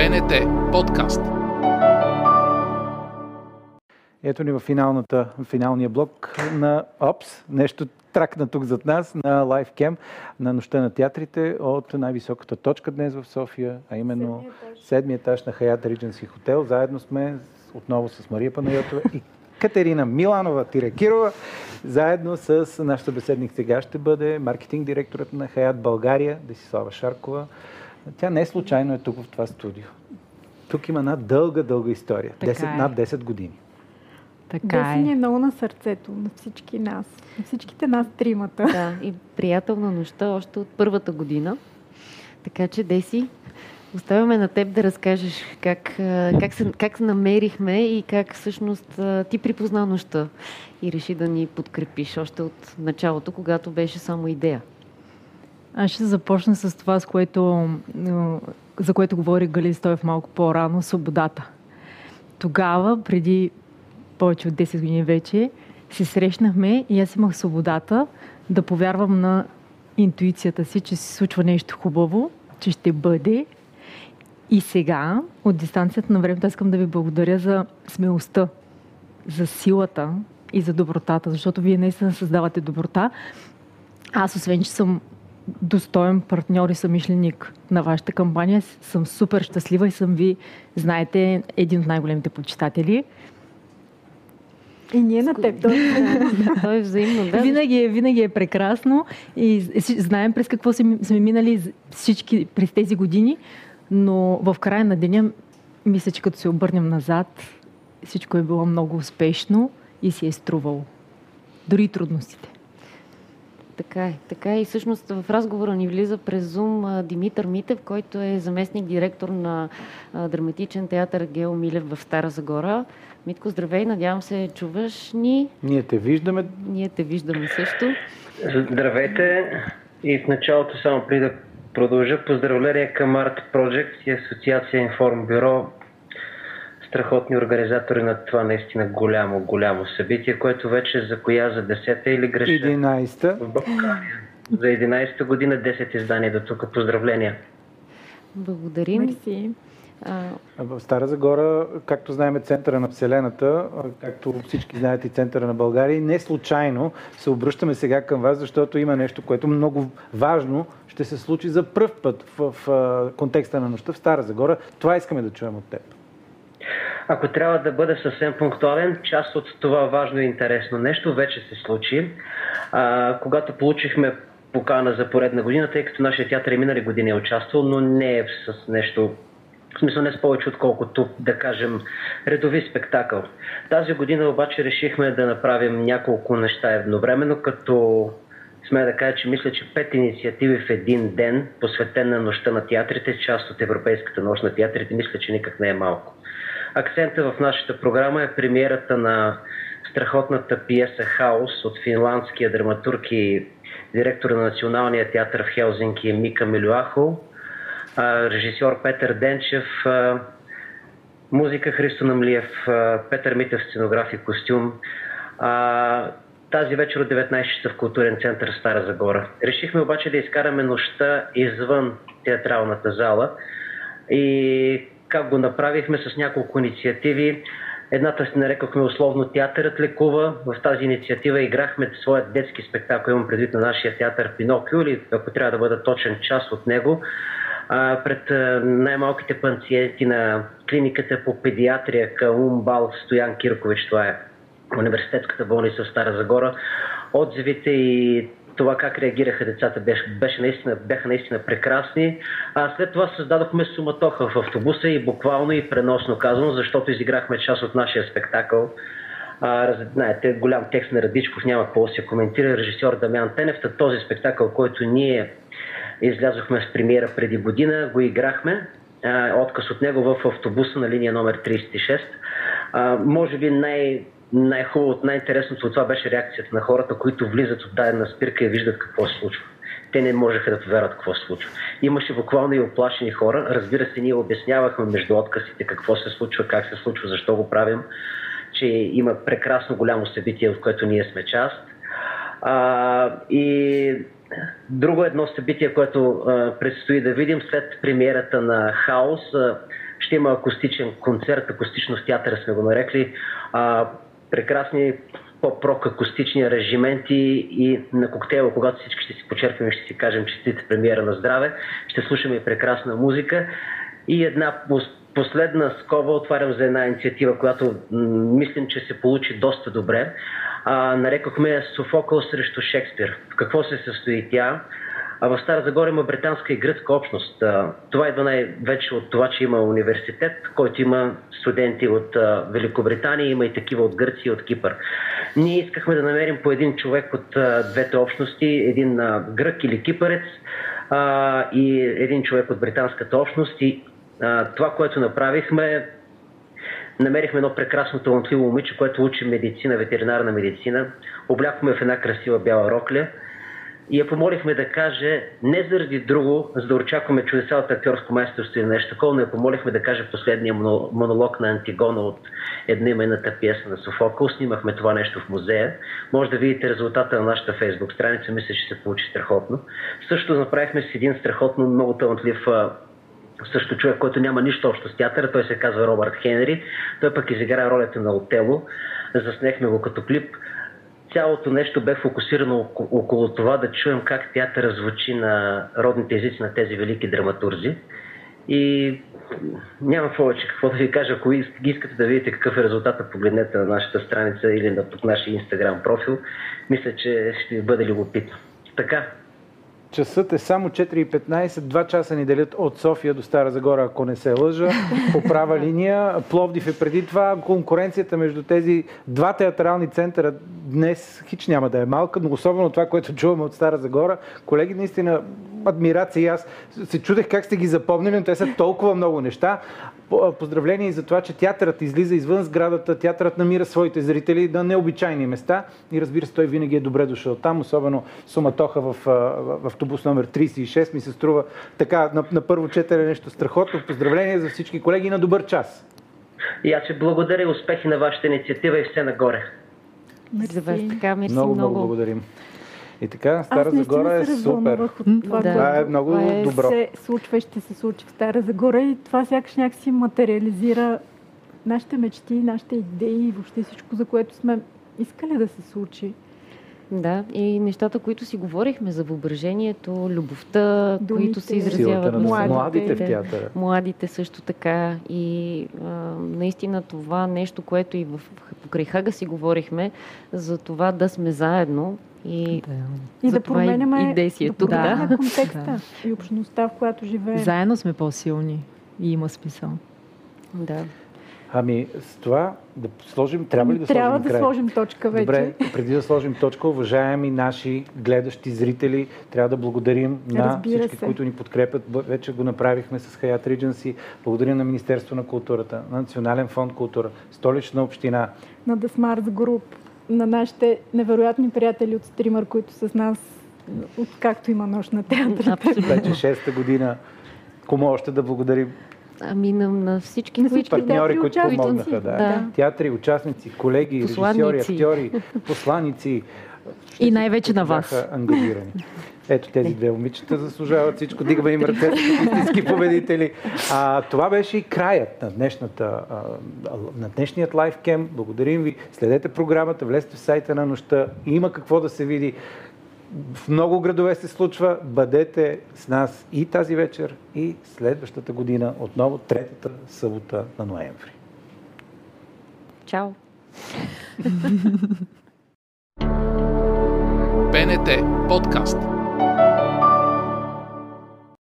БНТ подкаст. Ето ни в финалната, финалния блок на ОПС. Нещо тракна тук зад нас на LiveCam на нощта на театрите от най-високата точка днес в София, а именно седмия етаж на Хаят Ридженси хотел. Заедно сме отново с Мария Панайотова и Катерина Миланова Тирекирова. Заедно с нашата беседник сега ще бъде маркетинг директорът на Хаят България, Десислава Шаркова. Тя не случайно е тук в това студио. Тук има една дълга, дълга история. Така 10, е. над 10 години. Така Деси ни е. е много на сърцето, на всички нас. На всичките нас тримата. Да, и приятел на нощта още от първата година. Така че, Деси, оставяме на теб да разкажеш как, как, се, как се намерихме и как всъщност ти припозна нощта и реши да ни подкрепиш още от началото, когато беше само идея. Аз ще започна с това, с което, за което говори Гали Стоев малко по-рано свободата. Тогава, преди повече от 10 години вече, се срещнахме и аз имах свободата да повярвам на интуицията си, че се случва нещо хубаво, че ще бъде. И сега, от дистанцията на времето, искам да ви благодаря за смелостта, за силата и за добротата, защото вие наистина създавате доброта. Аз, освен че съм достоен партньор и съмишленик на вашата кампания, съм супер щастлива и съм ви, знаете, един от най-големите почитатели. И ние на теб. То е взаимно, да. Винаги, е- винаги е прекрасно и знаем през какво сме минали всички през тези години, но в края на деня, мисля, че като се обърнем назад, всичко е било много успешно и си е струвало. Дори трудностите. Така е. Така е. И всъщност в разговора ни влиза през Zoom Димитър Митев, който е заместник директор на драматичен театър Гео Милев в Стара Загора. Митко, здравей, надявам се, чуваш ни. Ние те виждаме. Ние те виждаме също. Здравейте и в началото само преди да продължа поздравления към Art Project и Асоциация Информ Бюро, страхотни организатори на това наистина голямо, голямо събитие, което вече за коя, за 10-та или греша? 11-та. В България. За 11-та година 10 издания до тук. Поздравления! Благодарим. Мерси. А, В Стара Загора, както знаем, е центъра на Вселената, както всички знаете и центъра на България. И не случайно се обръщаме сега към вас, защото има нещо, което много важно ще се случи за пръв път в, контекста на нощта в Стара Загора. Това искаме да чуем от теб. Ако трябва да бъда съвсем пунктуален, част от това важно и интересно нещо вече се случи. А, когато получихме покана за поредна година, тъй като нашия театър и минали години е участвал, но не е с нещо, в смисъл не с повече отколкото, да кажем, редови спектакъл. Тази година обаче решихме да направим няколко неща едновременно, като сме да кажа, че мисля, че пет инициативи в един ден, посветен на нощта на театрите, част от Европейската нощ на театрите, мисля, че никак не е малко. Акцента в нашата програма е премиерата на страхотната пиеса Хаос от финландския драматург и директор на Националния театър в Хелзинки Мика Милюахо, режисьор Петър Денчев, музика Христо Намлиев, Петър Митев сценограф и костюм. Тази вечер от 19 часа в културен център Стара Загора. Решихме обаче да изкараме нощта извън театралната зала и как го направихме с няколко инициативи. Едната си нарекохме условно Театърът лекува. В тази инициатива играхме своят детски спектакъл, имам предвид на нашия театър Пинокио, или ако трябва да бъда точен част от него, пред най-малките пациенти на клиниката по педиатрия към Умбал Стоян Киркович. Това е университетската болница в Стара Загора. Отзивите и това как реагираха децата беше, беше наистина, бяха наистина прекрасни. А след това създадохме суматоха в автобуса и буквално и преносно казано, защото изиграхме част от нашия спектакъл. А, знаете, голям текст на Радичков, няма какво да се коментира. Режисьор Дамян Тенев, този спектакъл, който ние излязохме с премиера преди година, го играхме. А, отказ от него в автобуса на линия номер 36. А, може би най- най-хубавото, най-интересното от това беше реакцията на хората, които влизат от дадена спирка и виждат какво се случва. Те не можеха да повярват какво се случва. Имаше буквално и оплашени хора. Разбира се, ние обяснявахме между откъсите какво се случва, как се случва, защо го правим, че има прекрасно голямо събитие, в което ние сме част. А, и Друго едно събитие, което а, предстои да видим след премиерата на Хаос, ще има акустичен концерт, акустично в театъра сме го нарекли. А, прекрасни поп-рок акустични режименти и на коктейла, когато всички ще си почерпим и ще си кажем честите премиера на здраве, ще слушаме и прекрасна музика. И една последна скоба отварям за една инициатива, която мислим, че се получи доста добре. А, нарекохме Софокъл срещу Шекспир. В какво се състои тя? А в Стара Загора има британска и гръцка общност. Това идва най-вече от това, че има университет, който има студенти от Великобритания, има и такива от Гърция и от Кипър. Ние искахме да намерим по един човек от двете общности, един грък или кипърец и един човек от британската общност. И това, което направихме, намерихме едно прекрасно талантливо момиче, което учи медицина, ветеринарна медицина. Облякохме в една красива бяла рокля – и я помолихме да каже не заради друго, за да очакваме чудеса актьорско майсторство или нещо такова, но я помолихме да каже последния монолог на Антигона от едноименната пиеса на Софокъл. Снимахме това нещо в музея. Може да видите резултата на нашата фейсбук страница. Мисля, че се получи страхотно. Също направихме с един страхотно, много талантлив също човек, който няма нищо общо с театъра. Той се казва Робърт Хенри. Той пък изигра ролята на Отело. Заснехме го като клип цялото нещо бе фокусирано около това да чуем как театъра звучи на родните езици на тези велики драматурзи. И няма повече какво да ви кажа. Ако искате да видите какъв е резултатът, погледнете на нашата страница или на нашия инстаграм профил. Мисля, че ще ви бъде любопитно. Така, Часът е само 4.15, 2 часа ни делят от София до Стара Загора, ако не се лъжа, по права линия. Пловдив е преди това. Конкуренцията между тези два театрални центъра днес хич няма да е малка, но особено това, което чуваме от Стара Загора. Колеги, наистина, адмирация и аз се чудех как сте ги запомнили, но те са толкова много неща. Поздравления и за това, че театърът излиза извън сградата, театърът намира своите зрители на необичайни места и разбира се, той винаги е добре дошъл там, особено Суматоха в, в автобус номер 36 ми се струва така на, на първо четене нещо страхотно. Поздравления за всички колеги на добър час. И аз ви благодаря успехи на вашата инициатива и все нагоре. За вас така, мерси много, много. Много благодарим. И така, Стара Аз Загора е супер. От това, да. това е много това е, добро. се случва и ще се случи в Стара Загора и това сякаш някакси материализира нашите мечти, нашите идеи и въобще всичко, за което сме искали да се случи. Да, и нещата, които си говорихме за въображението, любовта, Думите, които се изразяват на младите, младите в театъра. Младите също така. И а, наистина това нещо, което и в, покрай Хага си говорихме, за това да сме заедно, и, да. и да променяме, и, и да да. контекста да. и общността, в която живеем. Заедно сме по-силни и има смисъл. Да. Ами, с това да сложим, трябва ли да трябва сложим да край? сложим точка вече. Добре, преди да сложим точка, уважаеми наши гледащи зрители, трябва да благодарим на всички, се. които ни подкрепят. Вече го направихме с Хаят Regency. Благодарим на Министерство на културата, на Национален фонд култура, Столична община. На The Smart Group, на нашите невероятни приятели от стримър, които с нас, откакто има нощ на театрите. Вече шеста година. Кому още да благодарим? Ами на, на всички, на всички партньори, които помогнаха. Да. да. Театри, участници, колеги, посланици. режисьори, актьори, посланици. И най-вече на вас. ангажирани. Ето тези две момичета заслужават всичко. Дигаме им ръце, истински победители. А, това беше и краят на, днешната, на днешният лайфкем. Благодарим ви. Следете програмата, влезте в сайта на нощта. Има какво да се види. В много градове се случва. Бъдете с нас и тази вечер, и следващата година, отново третата събота на ноември. Чао! БНТ подкаст.